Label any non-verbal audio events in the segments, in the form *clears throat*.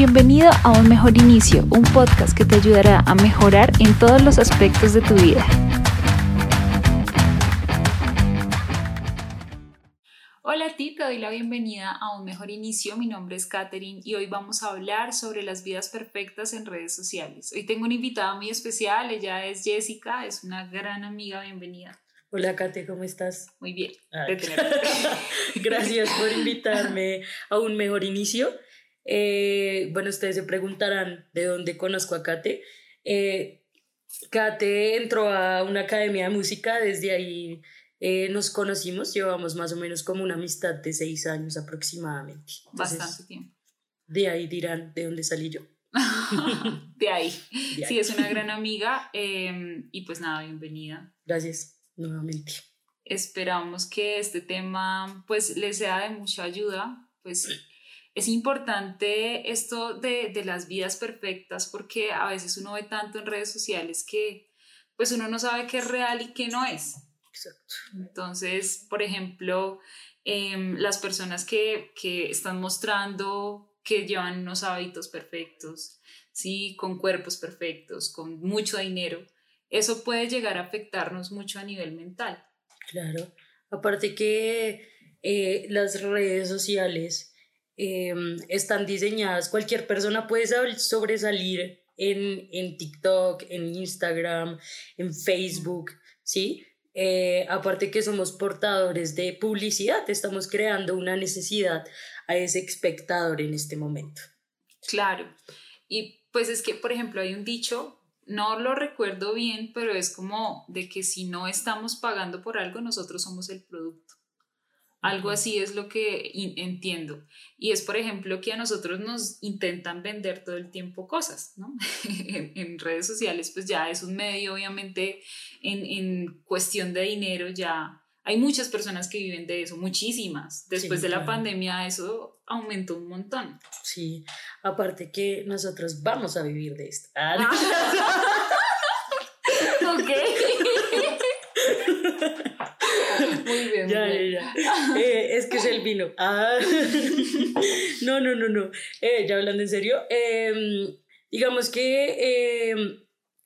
Bienvenido a Un Mejor Inicio, un podcast que te ayudará a mejorar en todos los aspectos de tu vida. Hola a ti, te doy la bienvenida a Un Mejor Inicio. Mi nombre es Katherine y hoy vamos a hablar sobre las vidas perfectas en redes sociales. Hoy tengo una invitada muy especial, ella es Jessica, es una gran amiga, bienvenida. Hola Kate, ¿cómo estás? Muy bien. *laughs* Gracias por invitarme a un mejor inicio. Eh, bueno, ustedes se preguntarán de dónde conozco a Kate. Eh, Kate entró a una academia de música, desde ahí eh, nos conocimos, llevamos más o menos como una amistad de seis años aproximadamente. Bastante tiempo. De ahí dirán de dónde salí yo. *laughs* de, ahí. Sí, es una gran amiga em, y pues nada, bienvenida. Gracias nuevamente. Esperamos que este tema pues les sea de mucha ayuda, pues es importante esto de, de, las vidas perfectas porque a veces uno ve tanto en redes sociales que pues uno no sabe qué es real y qué no es. Exacto. Entonces, por ejemplo, em, las personas que, que están mostrando que llevan unos hábitos perfectos, ¿sí? con cuerpos perfectos, con mucho dinero, eso puede llegar a afectarnos mucho a nivel mental. Claro, aparte que eh, las redes sociales em, están diseñadas, cualquier persona puede sobresalir en, en TikTok, en Instagram, en Facebook, ¿sí? Eh, aparte que somos portadores de publicidad, estamos creando una necesidad a ese espectador en este momento. Claro, y pues es que, por ejemplo, hay un dicho no lo recuerdo bien, pero es como de que si no estamos pagando por algo, nosotros somos el producto. Algo así es lo que entiendo. Y es, por ejemplo, que a nosotros nos intentan vender todo el tiempo cosas, ¿no? *laughs* en, redes sociales, pues ya es un medio, obviamente, en, en, cuestión de dinero ya hay muchas personas que viven de eso, muchísimas. Después de la pandemia eso aumentó un montón. Sí, aparte que nosotros vamos a vivir de esto. Ah, *laughs* ok. muy bien. Ya, ya, ya. Eh, es el vino. Ah. *laughs* no, no, no, no. Eh, ya hablando en serio, em, digamos que em,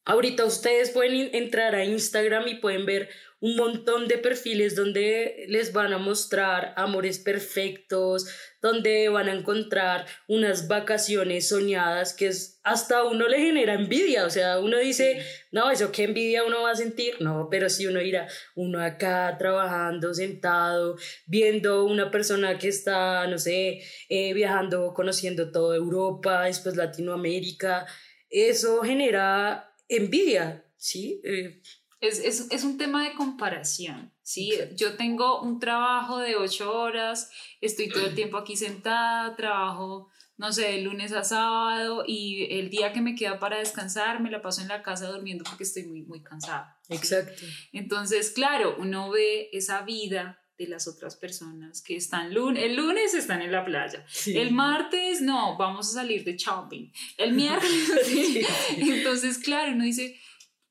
ahorita ustedes pueden entrar a Instagram y pueden ver un montón de perfiles donde les van a mostrar amores perfectos, donde van a encontrar unas vacaciones soñadas que es, hasta uno le genera envidia, o sea, uno dice, no, eso qué envidia uno va a sentir, no, pero si uno irá, uno acá trabajando, sentado, viendo una persona que está, no sé, eh, viajando, conociendo toda Europa, después Latinoamérica, eso genera envidia, ¿sí? Eh, es, un tema de comparación, ¿sí? Yo tengo un trabajo de ocho horas, estoy todo el *clears throat* tiempo aquí sentada, trabajo, no sé, de lunes a sábado y el día que me queda para descansar me la paso en la casa durmiendo porque estoy muy, muy cansada. Exacto. Entonces, claro, uno ve esa vida de las otras personas que están lunes, el lunes están en la playa, el martes no, vamos a salir de shopping, el *laughs* miércoles, *laughs* entonces claro, uno dice,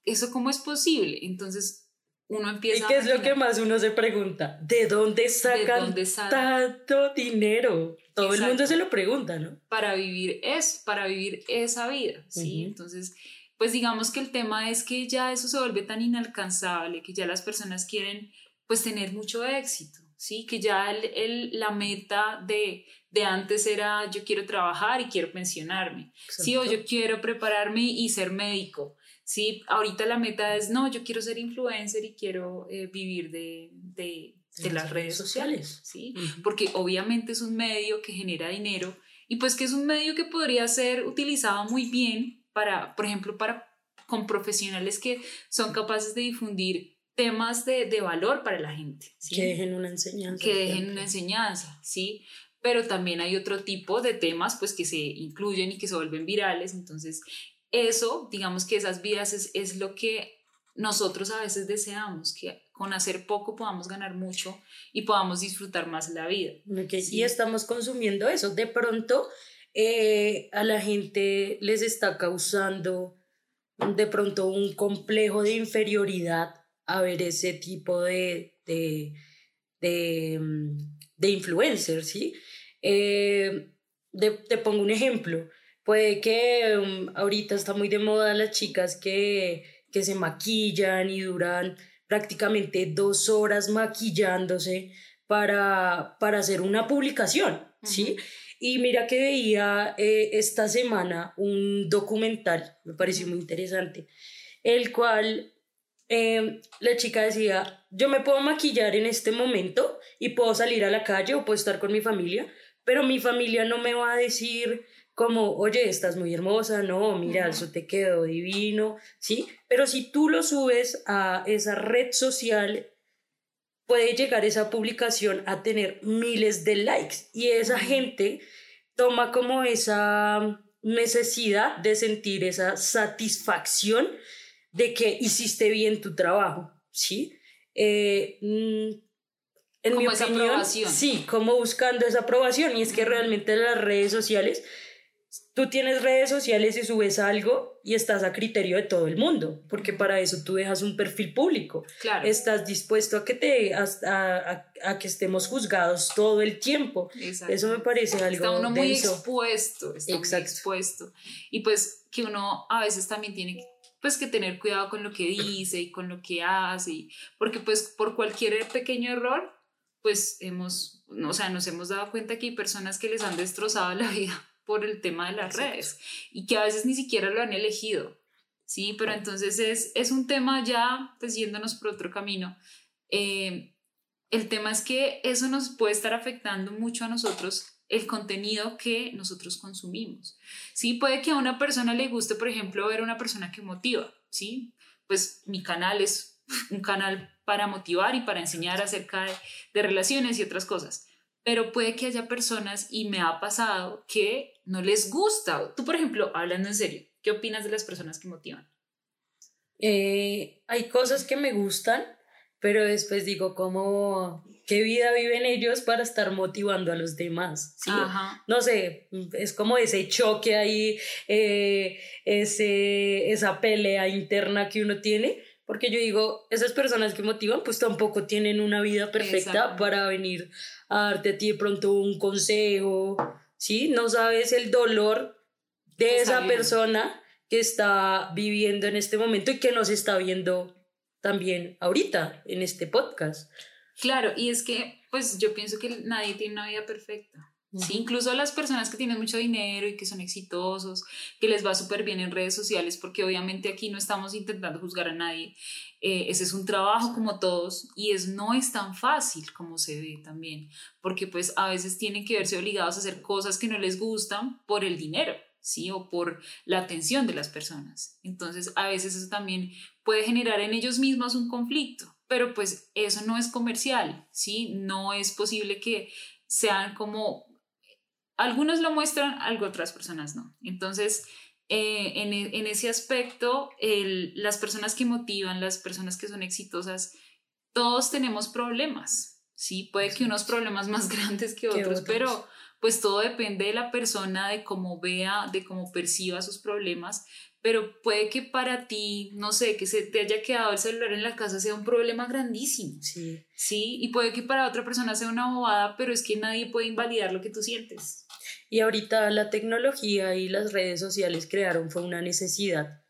¿eso cómo es posible? Entonces uno empieza... ¿Y qué es lo que más uno se pregunta? ¿De dónde sacan tanto dinero? Todo el mundo se lo pregunta, ¿no? Para vivir es, para vivir esa vida, ¿sí? Entonces, pues digamos que el tema es que ya eso se vuelve tan inalcanzable, que ya las personas quieren pues tener mucho éxito, ¿sí? Que ya el, la meta de, de antes era yo quiero trabajar y quiero pensionarme, ¿sí? O yo quiero prepararme y ser médico, Sí, ahorita la meta es, no, yo quiero ser influencer y quiero eh, vivir de, de, de las redes sociales, ¿sí? Porque obviamente es un medio que genera dinero y pues que es un medio que podría ser utilizado muy bien para, por ejemplo, para con profesionales que son capaces de difundir temas de, de valor para la gente. ¿sí? Que dejen una enseñanza. Que dejen una enseñanza, ¿sí? Pero también hay otro tipo de temas pues que se incluyen y que se vuelven virales, entonces eso, digamos que esas vidas es, lo que nosotros a veces deseamos, que con hacer poco podamos ganar mucho y podamos disfrutar más la vida. Y estamos consumiendo eso. De pronto eh, a la gente les está causando de pronto un complejo de inferioridad a ver ese tipo de, de, de, mm, influencers, ¿sí? Eh, te pongo un ejemplo Puede que um, ahorita está muy de moda las chicas que, que se maquillan y duran prácticamente dos horas maquillándose para, para hacer una publicación, ¿sí? Y mira que veía eh, esta semana un documental, me pareció muy interesante, el cual em, la chica decía, yo me puedo maquillar en este momento y puedo salir a la calle o puedo estar con mi familia, pero mi familia no me va a decir como, oye, estás muy hermosa, no, mira, eso te quedó divino, ¿sí? Pero si tú lo subes a esa red social puede llegar esa publicación a tener miles de likes y esa gente toma como esa necesidad de sentir esa satisfacción de que hiciste bien tu trabajo, ¿sí? Eh, mm, en mi opinión, sí, como buscando esa aprobación y es que realmente las redes sociales tú tienes redes sociales y subes algo y estás a criterio de todo el mundo, porque para eso tú dejas un perfil público. Claro. Estás dispuesto a que te a, a, a que estemos juzgados todo el tiempo. Eso me parece algo Está uno muy expuesto, está muy expuesto. Y pues que uno a veces también tiene pues que tener cuidado con lo que dice y con lo que hace, porque pues por cualquier pequeño error, pues hemos, o sea, nos hemos dado cuenta que hay personas que les han destrozado la *laughs* vida por el tema de las redes y que a veces ni siquiera lo han elegido, ¿sí? Pero entonces es, es un tema ya, pues yéndonos por otro camino. Eh, el tema es que eso nos puede estar afectando mucho a nosotros el contenido que nosotros consumimos. Sí, puede que a una persona le guste, por ejemplo, ver una persona que motiva, ¿sí? Pues mi canal es un canal para motivar y para enseñar acerca de, de relaciones y otras cosas pero puede que haya personas, y me ha pasado, que no les gusta. Tú, por ejemplo, hablando en serio, ¿qué opinas de las personas que motivan? Eh, hay cosas que me gustan, pero después digo, ¿cómo, qué vida viven ellos para estar motivando a los demás? ¿sí? No sé, es como ese choque ahí, eh, ese, esa pelea interna que uno tiene porque yo digo, esas personas que motivan, pues tampoco tienen una vida perfecta para venir a darte a ti de pronto un consejo, ¿sí? No sabes el dolor de esa persona que está viviendo en este momento y que nos está viendo también ahorita en este podcast. Claro, y es que, pues yo pienso que nadie tiene una vida perfecta. Sí, incluso las personas que tienen mucho dinero y que son exitosos, que les va súper bien en redes sociales, porque obviamente aquí no estamos intentando juzgar a nadie. Eh, ese es un trabajo como todos y es, no es tan fácil como se ve también, porque pues a veces tienen que verse obligados a hacer cosas que no les gustan por el dinero, ¿sí? O por la atención de las personas. Entonces a veces eso también puede generar en ellos mismos un conflicto pero pues eso no es comercial, ¿sí? No es posible que sean como algunos lo muestran, algo otras personas no. Entonces, eh, en, e, en, ese aspecto, el, las personas que motivan, las personas que son exitosas, todos tenemos problemas, ¿sí? Puede que unos problemas más *laughs* grandes que otros, pero pues todo depende de la persona, de cómo vea, de cómo perciba sus problemas, pero puede que para ti, no sé, que se te haya quedado el celular en la casa sea un problema grandísimo. Sí. Sí, y puede que para otra persona sea una bobada, pero es que nadie puede invalidar lo que tú sientes. Y ahorita la tecnología y las redes sociales crearon fue una necesidad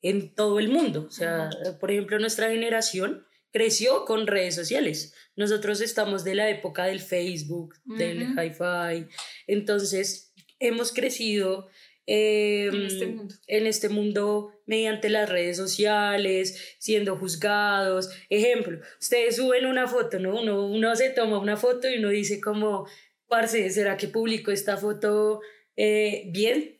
en todo el mundo. O sea, por ejemplo, nuestra generación creció con redes sociales. Nosotros estamos de la época del Facebook, del hi-fi. Entonces, hemos crecido Em, en, este mundo. en este mundo mediante las redes sociales, siendo juzgados. Ejemplo, ustedes suben una foto, ¿no? Uno, uno se toma una foto y uno dice como, parce, ¿será que publico esta foto eh, bien?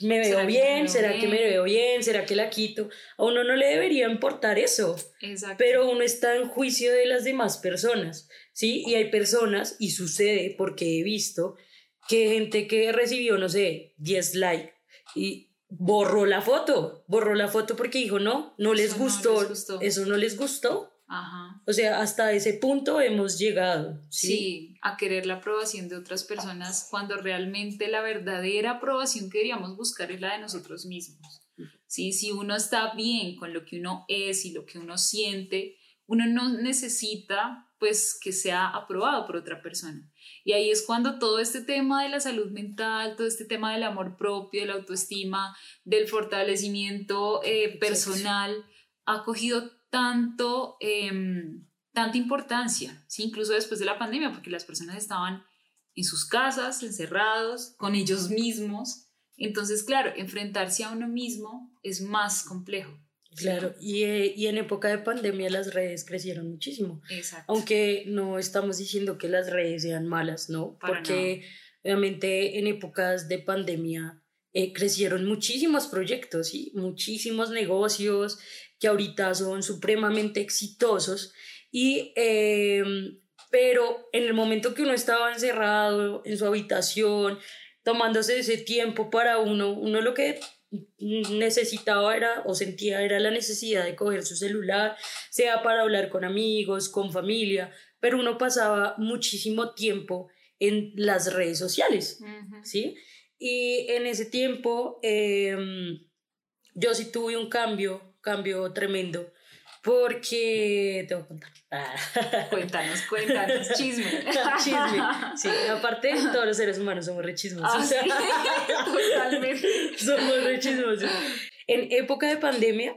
¿Me veo bien? ¿Será que me veo bien? ¿Será que la quito? A uno no le debería importar eso. Exacto. Pero uno está en juicio de las demás personas, ¿sí? Y hay personas, y sucede porque he visto, que gente que recibió, no sé, 10 likes y borró la foto, borró la foto porque dijo, no, no les, gustó, eso no les gustó. Ajá. O sea, hasta ese punto hemos llegado. ¿sí? ¿sí? a querer la aprobación de otras personas cuando realmente la verdadera aprobación que deberíamos buscar es la de nosotros mismos. ¿sí? Si uno está bien con lo que uno es y lo que uno siente, uno no necesita pues que sea aprobado por otra persona. Y ahí es cuando todo este tema de la salud mental, todo este tema del amor propio, de la autoestima, del fortalecimiento eh, personal, ha cogido tanto, em, tanta importancia, ¿sí? incluso después de la pandemia, porque las personas estaban en sus casas, encerrados, con ellos mismos. Entonces, claro, enfrentarse a uno mismo es más complejo. Claro, y, eh, y, en época de pandemia las redes crecieron muchísimo. Exacto. Aunque no estamos diciendo que las redes sean malas, ¿no? Porque obviamente en épocas de pandemia eh, crecieron muchísimos proyectos y muchísimos negocios que ahorita son supremamente exitosos. Y, em, pero en el momento que uno estaba encerrado en su habitación, tomándose ese tiempo para uno, uno lo que necesitaba era o sentía era la necesidad de coger su celular, sea para hablar con amigos, con familia, pero uno pasaba muchísimo tiempo en las redes sociales, ¿sí? Y en ese tiempo em, yo sí tuve un cambio, cambio tremendo, porque te voy a contar. Cuéntanos, cuéntanos, *laughs* chisme. chisme. Sí, aparte todos los seres humanos somos re chismosos. Ah, *laughs* totalmente. somos re chismosos. En época de pandemia,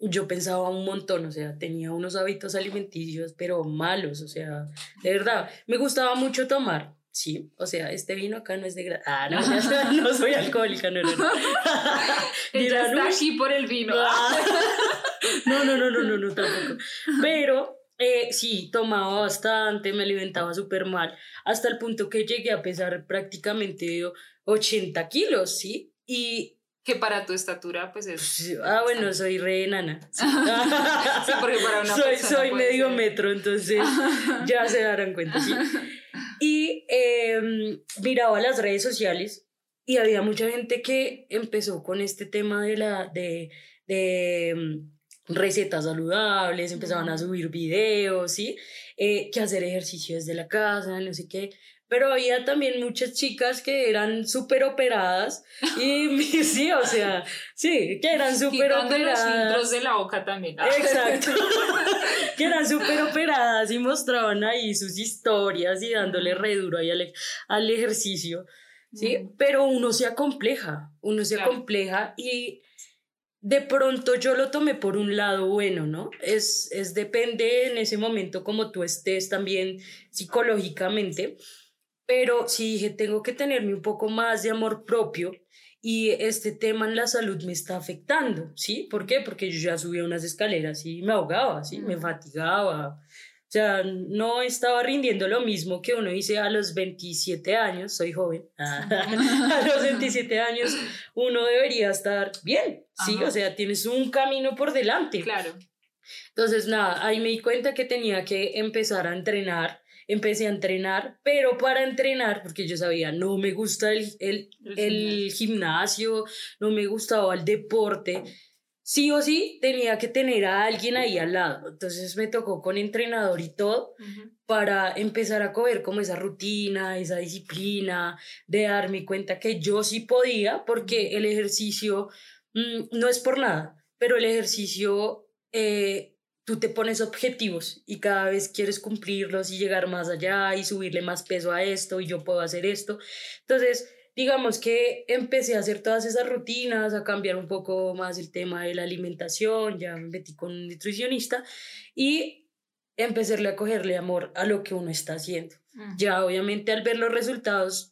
yo pensaba un montón, o sea, tenía unos hábitos alimenticios, pero malos, o sea, de verdad, me gustaba mucho tomar, Sí, o sea, este vino acá no es de Ah, no, *laughs* *laughs* no soy alcohólica, no, no, no. *laughs* Ella está aquí por el vino. No, no, no, no, no, no, tampoco. Pero eh, sí, tomaba bastante, me alimentaba súper mal, hasta el punto que llegué a pesar prácticamente 80 kilos, ¿sí? Y que para tu estatura, pues es. Ah, bueno, soy re enana. *laughs* Sí. porque para una Soy, soy medio metro, entonces *laughs* ya se darán cuenta, sí. Y em, miraba las redes sociales y había mucha gente que empezó con este tema de la. de, de em, recetas saludables, empezaban a subir videos, ¿sí? Eh, que hacer ejercicio desde la casa, no sé qué pero había también muchas chicas que eran súper operadas y *laughs* *laughs* sí, o sea, sí, que eran súper operadas. los filtros de la boca también. Exacto. *laughs* que eran súper operadas y mostraban ahí sus historias y dándole re duro ahí al, al ejercicio, ¿sí? Pero uno se acompleja, uno se acompleja y de pronto yo lo tomé por un lado bueno, ¿no? Es, es depende en ese momento como tú estés también psicológicamente pero sí dije, tengo que tenerme un poco más de amor propio y este tema en la salud me está afectando, ¿sí? ¿Por qué? Porque yo ya subía unas escaleras y me ahogaba, ¿sí? Me fatigaba. O sea, no estaba rindiendo lo mismo que uno dice a los 27 años, soy joven, *laughs* a los 27 años uno debería estar bien, ¿sí? O sea, tienes un camino por delante. Claro. Entonces, nada, ahí me di cuenta que tenía que empezar a entrenar empecé a entrenar, pero para entrenar, porque yo sabía, no me gusta el, el, el, gimnasio, no me gustaba el deporte, sí o sí tenía que tener a alguien ahí al lado. Entonces me tocó con entrenador y todo para empezar a coger como esa rutina, esa disciplina, de darme cuenta que yo sí podía, porque el ejercicio mm, no es por nada, pero el ejercicio... Eh, tú te pones objetivos y cada vez quieres cumplirlos y llegar más allá y subirle más peso a esto y yo puedo hacer esto. Entonces, digamos que empecé a hacer todas esas rutinas, a cambiar un poco más el tema de la alimentación, ya me metí con un nutricionista y empecé a cogerle amor a lo que uno está haciendo. Ya obviamente al ver los resultados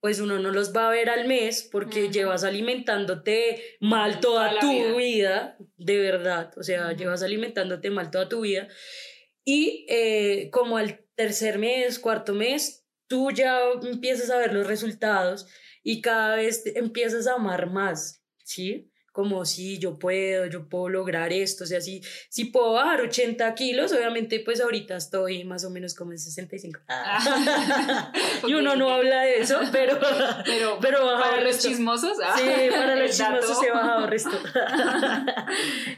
pues uno no los va a ver al mes porque llevas alimentándote mal toda, tu vida. de verdad, o sea, llevas alimentándote mal toda tu vida. Y eh, como al tercer mes, cuarto mes, tú ya empiezas a ver los resultados y cada vez empiezas a amar más, ¿sí? Como si yo puedo, yo puedo lograr esto, o sea, si, si puedo bajar 80 kilos, obviamente pues ahorita estoy más o menos como en 65. Ah. *laughs* *laughs* y uno no habla de eso, pero, *laughs* pero, pero para los chismosos. Ah, sí, para los chismosos se baja el resto.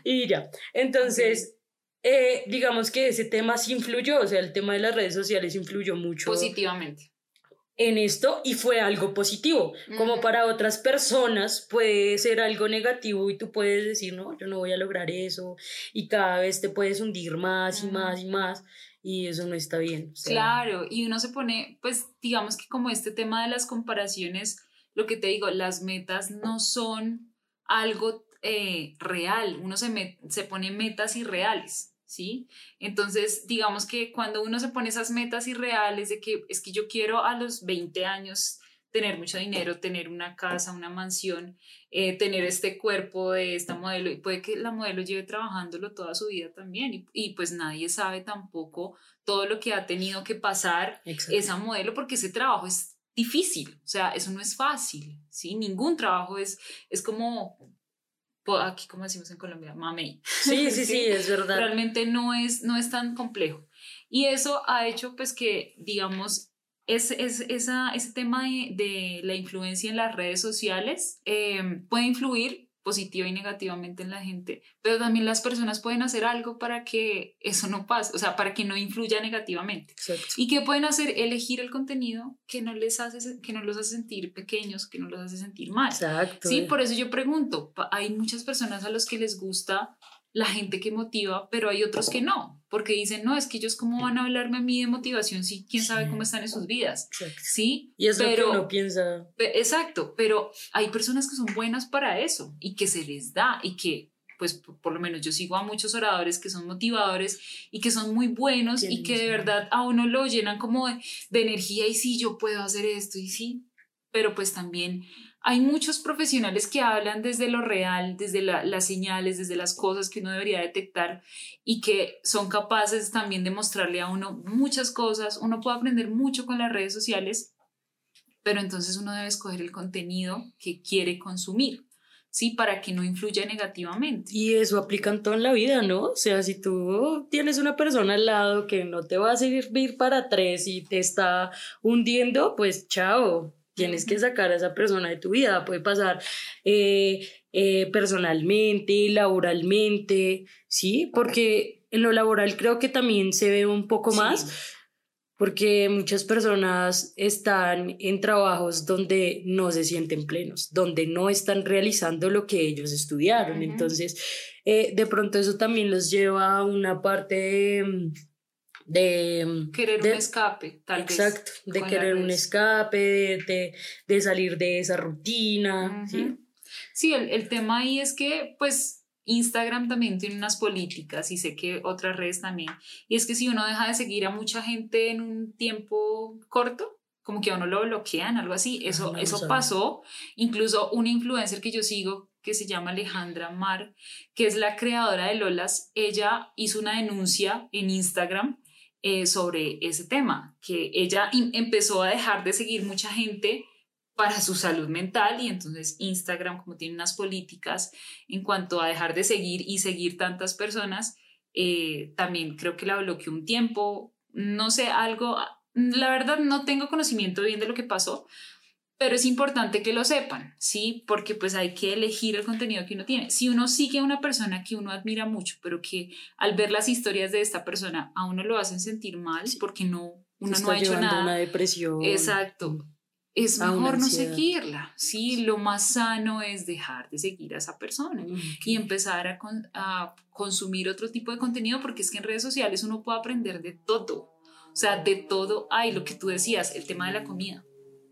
y ya, entonces... Eh, digamos que ese tema sí influyó, o sea, el tema de las redes sociales influyó mucho. Positivamente en esto y fue algo positivo. Como para otras personas puede ser algo negativo y tú puedes decir, no, yo no voy a lograr eso y cada vez te puedes hundir más y más y más. y eso no está bien. claro, y uno se pone, pues digamos que como este tema de las comparaciones, lo que te digo, las metas no son algo eh, real, uno se, se pone metas irreales. ¿Sí? Entonces, digamos que cuando uno se pone esas metas irreales de que es que yo quiero a los 20 años tener mucho dinero, tener una casa, una mansión, eh, tener este cuerpo de esta modelo y puede que la modelo lleve trabajándolo toda su vida también y, pues nadie sabe tampoco todo lo que ha tenido que pasar esa modelo porque ese trabajo es difícil, o sea, eso no es fácil, ¿sí? Ningún trabajo es, es como, aquí como decimos en Colombia, mamey. Sí, *laughs* sí, sí, es verdad. Realmente no es, no es tan complejo. Y eso ha hecho pues que, digamos, es, es, esa, ese tema de, de, la influencia en las redes sociales em, puede influir positiva y negativamente en la gente, pero también las personas pueden hacer algo para que eso no pase, o sea, para que no influya negativamente. ¿Y qué pueden hacer? Elegir el contenido que no les hace, que no los hace sentir pequeños, que no los hace sentir mal. Exacto. Sí, por eso yo pregunto, hay muchas personas a los que les gusta la gente que motiva, pero hay otros que no, porque dicen, no, es que ellos cómo van a hablarme a mí de motivación si quién sabe cómo están en sus vidas, ¿sí? Y es lo que uno piensa. Exacto, pero hay personas que son buenas para eso y que se les da y que pues por lo menos yo sigo a muchos oradores que son motivadores y que son muy buenos y que de verdad a uno lo llenan como de, de energía y sí, yo puedo hacer esto y sí, pero pues también hay muchos profesionales que hablan desde lo real, desde las señales, desde las cosas que uno debería detectar y que son capaces también de mostrarle a uno muchas cosas. Uno puede aprender mucho con las redes sociales, pero entonces uno debe escoger el contenido que quiere consumir. ¿sí? Para que no influya negativamente. Y eso aplica en toda la vida, ¿no? O sea, si tú tienes una persona al lado que no te va a servir para tres y te está hundiendo, pues chao, Tienes que sacar a esa persona de tu vida. Puede pasar eh, eh, personalmente, laboralmente, ¿sí? Porque en lo laboral creo que también se ve un poco más, porque muchas personas están en trabajos donde no se sienten plenos, donde no están realizando lo que ellos estudiaron. Entonces, eh, de pronto eso también los lleva a una parte de mm, querer un escape, tal vez. Exacto, de querer un escape, de, de, salir de esa rutina. Sí, sí el, el, tema ahí es que, pues, Instagram también tiene unas políticas y sé que otras redes también. Y es que si uno deja de seguir a mucha gente en un tiempo corto, como que a uno lo bloquean, algo así. Eso, eso pasó. Incluso una influencer que yo sigo, que se llama Alejandra Mar, que es la creadora de Lolas, ella hizo una denuncia en Instagram eh, sobre ese tema, que ella empezó a dejar de seguir mucha gente para su salud mental y entonces Instagram, como tiene unas políticas en cuanto a dejar de seguir y seguir tantas personas, eh, también creo que la bloqueó un tiempo, no sé, algo, la verdad no tengo conocimiento bien de lo que pasó, pero es importante que lo sepan, ¿sí? Porque pues hay que elegir el contenido que uno tiene. Si uno sigue a una persona que uno admira mucho, pero que al ver las historias de esta persona a uno lo hacen sentir mal porque no, uno no ha hecho nada. una depresión. Exacto. Es mejor no seguirla, ¿sí? Lo más sano es dejar de seguir a esa persona y empezar a, a consumir otro tipo de contenido porque es que en redes sociales uno puede aprender de todo. O sea, de todo hay, lo que tú decías, el tema de la comida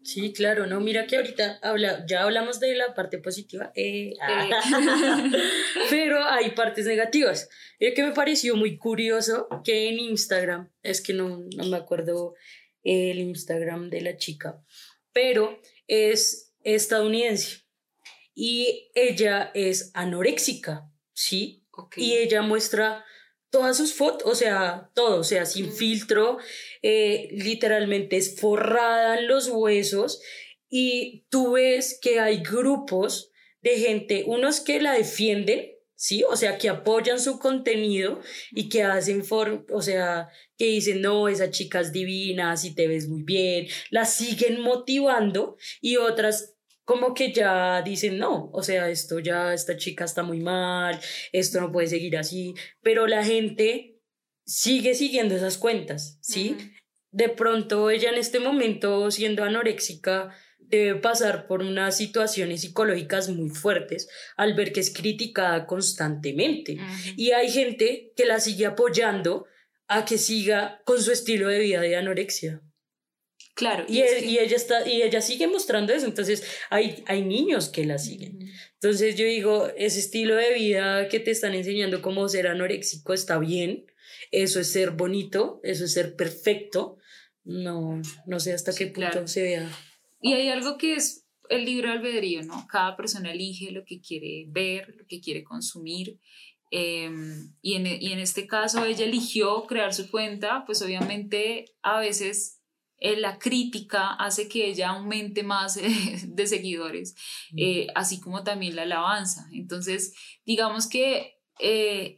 Sí, claro, no, mira que ahorita habla, ya hablamos de la parte positiva, eh, *laughs* pero hay partes negativas. Lo que me pareció muy curioso que en Instagram, es que no, no me acuerdo el Instagram de la chica, pero es estadounidense y ella es anoréxica, ¿sí? Y ella muestra todas sus fotos, o sea, todo, o sea, sin filtro, eh, literalmente es forrada en los huesos y tú ves que hay grupos de gente, unos que la defienden, ¿sí? O sea, que apoyan su contenido y que hacen, for o sea, que dicen, no, esa chica es divina, si te ves muy bien, la siguen motivando y otras como que ya dicen, no, o sea, esto ya, esta chica está muy mal, esto no puede seguir así, pero la gente sigue siguiendo esas cuentas, ¿sí? De pronto ella en este momento, siendo anoréxica, debe pasar por unas situaciones psicológicas muy fuertes al ver que es criticada constantemente. Y hay gente que la sigue apoyando a que siga con su estilo de vida de anorexia. Claro. Y, y, ella está, y ella sigue mostrando eso. Entonces, hay, hay niños que la siguen. Entonces, yo digo, ese estilo de vida que te están enseñando cómo ser anoréxico está bien. Eso es ser bonito, eso es ser perfecto. No, no sé hasta qué punto se vea. Y hay algo que es el libre albedrío, ¿no? Cada persona elige lo que quiere ver, lo que quiere consumir. Em, y, en, y en este caso ella eligió crear su cuenta, pues obviamente a veces eh, la crítica hace que ella aumente más eh, *laughs* de seguidores, eh, así como también la alabanza. Entonces, digamos que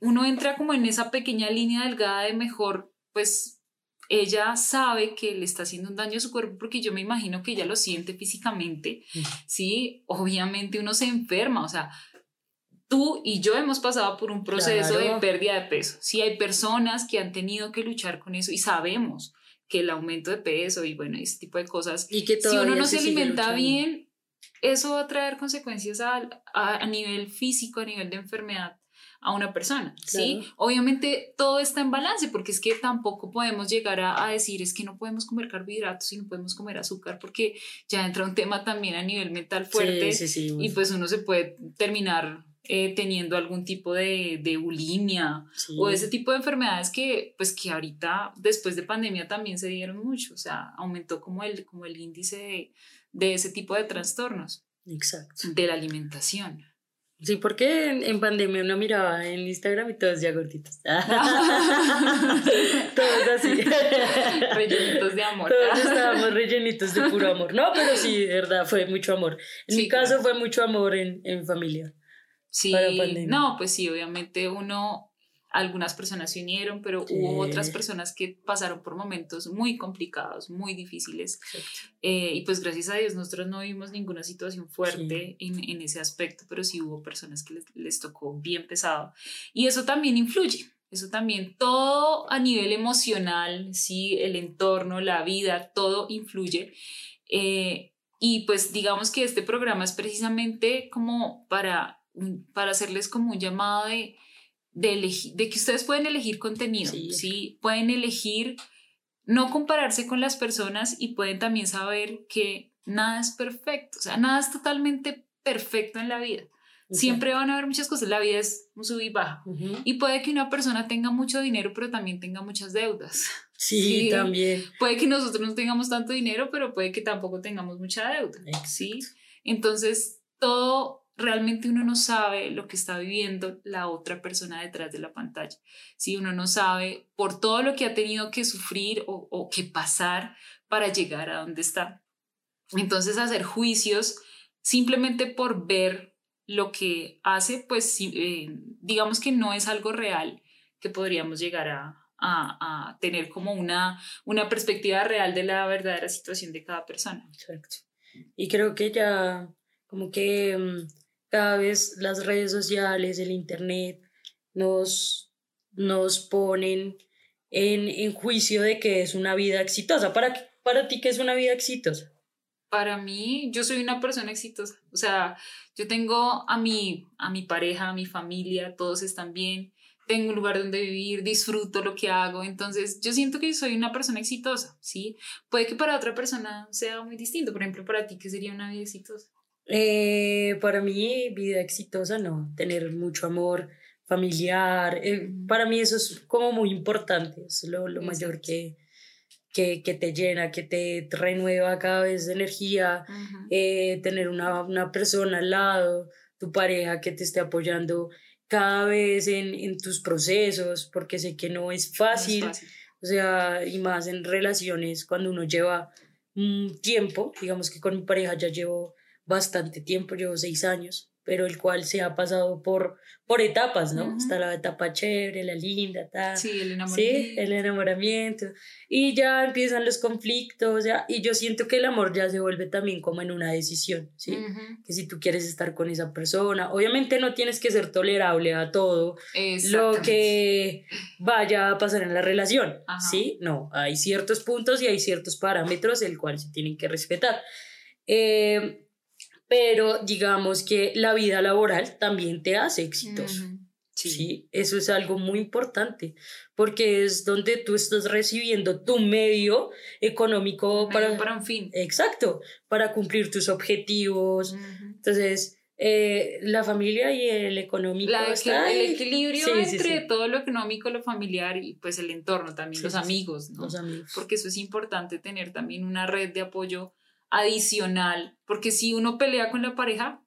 uno entra como en esa pequeña línea delgada de mejor, pues ella sabe que le está haciendo un daño a su cuerpo porque yo me imagino que ella lo siente físicamente, ¿sí? Obviamente uno se enferma, o sea, tú y yo hemos pasado por un proceso de pérdida de peso. Sí, hay personas que han tenido que luchar con eso y sabemos que el aumento de peso y bueno, ese tipo de cosas. Y que si uno no se, alimenta bien, eso va a traer consecuencias a, a, nivel físico, a nivel de enfermedad a una persona, ¿sí? Obviamente todo está en balance porque es que tampoco podemos llegar a, a, decir es que no podemos comer carbohidratos y no podemos comer azúcar porque ya entra un tema también a nivel mental fuerte y pues uno se puede terminar eh, teniendo algún tipo de, de bulimia o ese tipo de enfermedades que, pues, que ahorita, después de pandemia, también se dieron mucho, o sea, aumentó como el, como el índice de, de ese tipo de trastornos. Exacto. De la alimentación. Sí, porque en, pandemia uno miraba en Instagram y todos ya gorditos. *laughs* todos así. *laughs* rellenitos de amor. Todos estábamos rellenitos de puro amor. No, pero sí, de verdad, fue mucho amor. En mi caso fue mucho amor en, en familia. Sí, no, pues sí, obviamente uno, algunas personas se unieron, pero hubo otras personas que pasaron por momentos muy complicados, muy difíciles. Eh, y pues gracias a Dios nosotros no vimos ninguna situación fuerte en, en, ese aspecto, pero sí hubo personas que les, les, tocó bien pesado. Y eso también influye. Eso también, todo a nivel emocional, sí, el entorno, la vida, todo influye. Eh, y pues digamos que este programa es precisamente como para para hacerles como un llamado de, de, de que ustedes pueden elegir contenido, sí. Pueden elegir no compararse con las personas y pueden también saber que nada es perfecto, o sea, nada es totalmente perfecto en la vida. Siempre van a haber muchas cosas, la vida es un sub y baja. Y puede que una persona tenga mucho dinero, pero también tenga muchas deudas. *laughs* Sí, también. Puede que nosotros no tengamos tanto dinero, pero puede que tampoco tengamos mucha deuda. Sí. Entonces, todo realmente uno no sabe lo que está viviendo la otra persona detrás de la pantalla. Si uno no sabe por todo lo que ha tenido que sufrir o, o que pasar para llegar a donde está. Entonces hacer juicios simplemente por ver lo que hace, pues eh, digamos que no es algo real que podríamos llegar a, a, a, tener como una, una perspectiva real de la verdadera situación de cada persona. Exacto. Y creo que ya como que mm, cada vez las redes sociales, el Internet, nos, nos ponen en, en juicio de que es una vida exitosa. ¿Para, para ti qué es una vida exitosa? Para mí, yo soy una persona exitosa. O sea, yo tengo a mi, a mi pareja, a mi familia, todos están bien, tengo un lugar donde vivir, disfruto lo que hago. Entonces, yo siento que soy una persona exitosa, ¿sí? Puede que para otra persona sea muy distinto. Por ejemplo, para ti, ¿qué sería una vida exitosa? Eh, para mí, vida exitosa, no, tener mucho amor familiar, eh, para mí eso es como muy importante, es lo, lo mayor que, que, que, te llena, que te renueva cada vez de energía, eh, tener una, una, persona al lado, tu pareja que te esté apoyando cada vez en, en tus procesos, porque sé que no es fácil, no es fácil. o sea, y más en relaciones cuando uno lleva un tiempo, digamos que con mi pareja ya llevo bastante tiempo, llevo seis años, pero el cual se ha pasado por, por etapas, ¿no? Está la etapa chévere, la linda, tal. Sí, el enamoramiento. Sí, el enamoramiento. Y ya empiezan los conflictos, ya, y yo siento que el amor ya se vuelve también como en una decisión, ¿sí? Que si tú quieres estar con esa persona, obviamente no tienes que ser tolerable a todo lo que vaya a pasar en la relación, ¿sí? No, hay ciertos puntos y hay ciertos parámetros el cual se tienen que respetar. Eh, pero digamos que la vida laboral también te hace exitoso. Sí. Eso es algo muy importante, porque es donde tú estás recibiendo tu medio económico para, para un fin. Exacto, para cumplir tus objetivos. Entonces, eh, la familia y el económico. el equilibrio entre todo lo económico, lo familiar y pues el entorno también, los amigos, ¿no? Los amigos. Porque eso es importante tener también una red de apoyo adicional, porque si uno pelea con la pareja,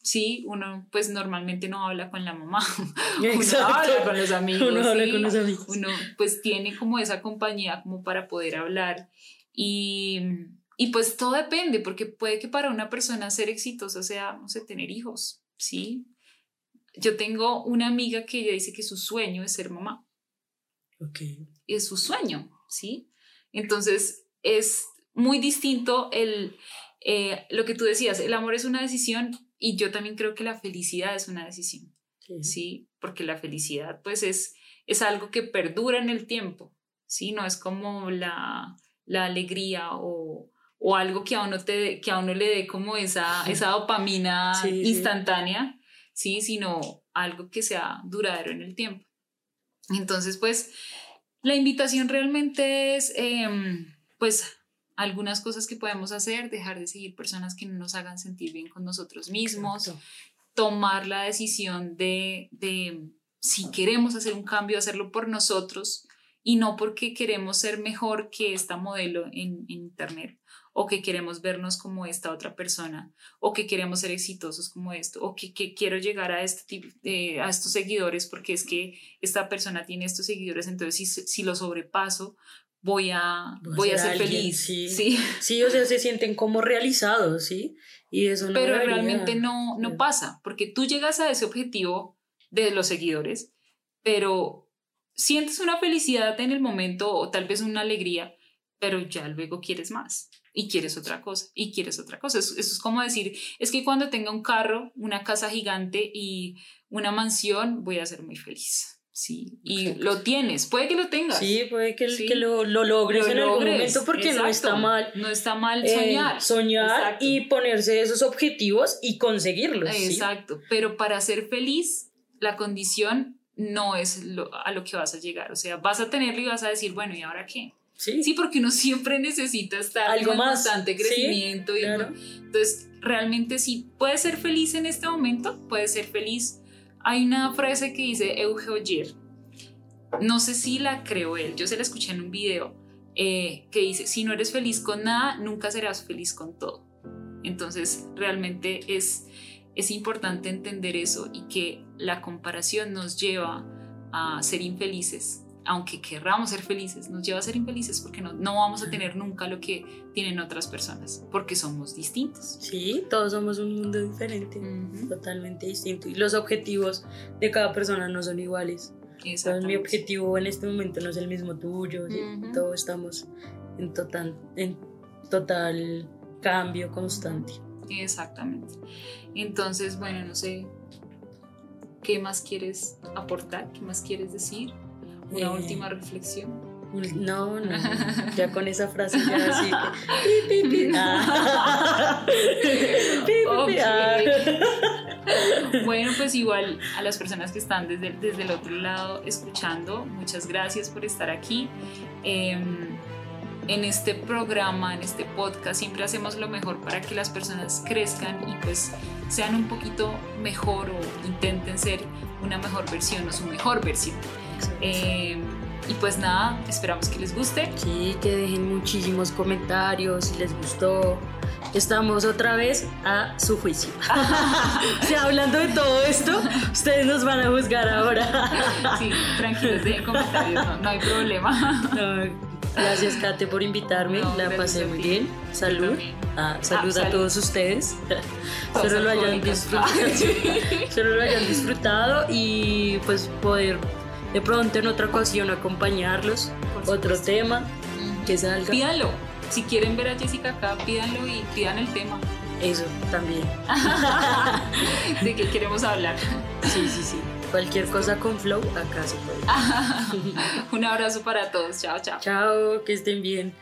sí, uno pues normalmente no habla con la mamá, *laughs* uno habla con los amigos, uno habla con los amigos. Uno pues tiene como esa compañía como para poder hablar y y pues todo depende, porque puede que para una persona ser exitosa sea, no sé, tener hijos, ¿sí? Yo tengo una amiga que ella dice que su sueño es ser mamá. Ok. Es su sueño, ¿sí? Entonces es muy distinto el, eh, lo que tú decías, el amor es una decisión y yo también creo que la felicidad es una decisión, ¿sí? Porque la felicidad pues es, es algo que perdura en el tiempo, ¿sí? No es como la, la alegría o, o algo que a uno, te, que a uno le dé como esa, esa dopamina instantánea, sí. sino algo que sea duradero en el tiempo. Entonces, pues, la invitación realmente es, em, pues, algunas cosas que podemos hacer, dejar de seguir personas que no nos hagan sentir bien con nosotros mismos, tomar la decisión de, de, si queremos hacer un cambio, hacerlo por nosotros y no porque queremos ser mejor que esta modelo en, en Internet o que queremos vernos como esta otra persona, o que queremos ser exitosos como esto, o que, quiero llegar a, este tipo, a estos seguidores porque es que esta persona tiene estos seguidores, entonces si, si lo sobrepaso, voy a, voy a ser feliz. Sí. sí. sí, o sea, se sienten como realizados, ¿sí? Y eso no Pero realmente no, no pasa, porque tú llegas a ese objetivo de los seguidores, pero sientes una felicidad en el momento o tal vez una alegría, pero ya luego quieres más y quieres otra cosa y quieres otra cosa. Eso, es como decir, es que cuando tenga un carro, una casa gigante y una mansión, voy a ser muy feliz. Sí, y lo tienes, puede que lo tengas. Sí, puede que, que lo, lo, logres en algún momento porque no está mal. No está mal soñar. Eh, soñar y ponerse esos objetivos y conseguirlos. Exacto, pero para ser feliz, la condición no es lo, a lo que vas a llegar. O sea, vas a tenerlo y vas a decir, bueno, ¿y ahora qué? Sí. porque uno siempre necesita estar Algo en más. constante crecimiento. y entonces, realmente sí, puede ser feliz en este momento, puede ser feliz. Hay una frase que dice Euge no sé si la creó él, yo se la escuché en un video, eh, que dice, si no eres feliz con nada, nunca serás feliz con todo. Entonces, realmente es, es importante entender eso y que la comparación nos lleva a ser infelices aunque querramos ser felices, nos lleva a ser infelices porque no, no vamos a tener nunca lo que tienen otras personas, porque somos distintos. Sí, todos somos un mundo diferente, totalmente distinto. Y los objetivos de cada persona no son iguales. Entonces, mi objetivo en este momento no es el mismo tuyo, todos estamos en total, en total cambio constante. Exactamente. Entonces, bueno, no sé, ¿qué más quieres aportar? ¿Qué más quieres decir? ¿Una eh, última reflexión? No, no, *laughs* ya con esa frase ya así Bueno, pues igual a las personas que están desde, desde el otro lado escuchando, muchas gracias por estar aquí. Em, en este programa, en este podcast, siempre hacemos lo mejor para que las personas crezcan y pues sean un poquito mejor o intenten ser una mejor versión o su mejor versión. Eh, y pues nada, esperamos que les guste. Sí, que dejen muchísimos comentarios si les gustó. Estamos otra vez a su juicio. *laughs* o sea, hablando de todo esto, ustedes nos van a juzgar ahora. sí, tranquilos, dejen comentarios, no, hay problema. gracias, Kate, por invitarme. La pasé muy bien. Salud. Ah, salud a todos ustedes. Espero lo hayan disfrutado. Espero lo hayan disfrutado y pues poder de pronto en otra ocasión acompañarlos, otro tema que salga. Pídanlo, si quieren ver a Jessica acá, pídanlo y pidan el tema. Eso también. *laughs* de qué queremos hablar. Sí, sí, sí. Cualquier cosa con Flow, acá se puede. *laughs* Un abrazo para todos. Chao, chao. Chao, que estén bien.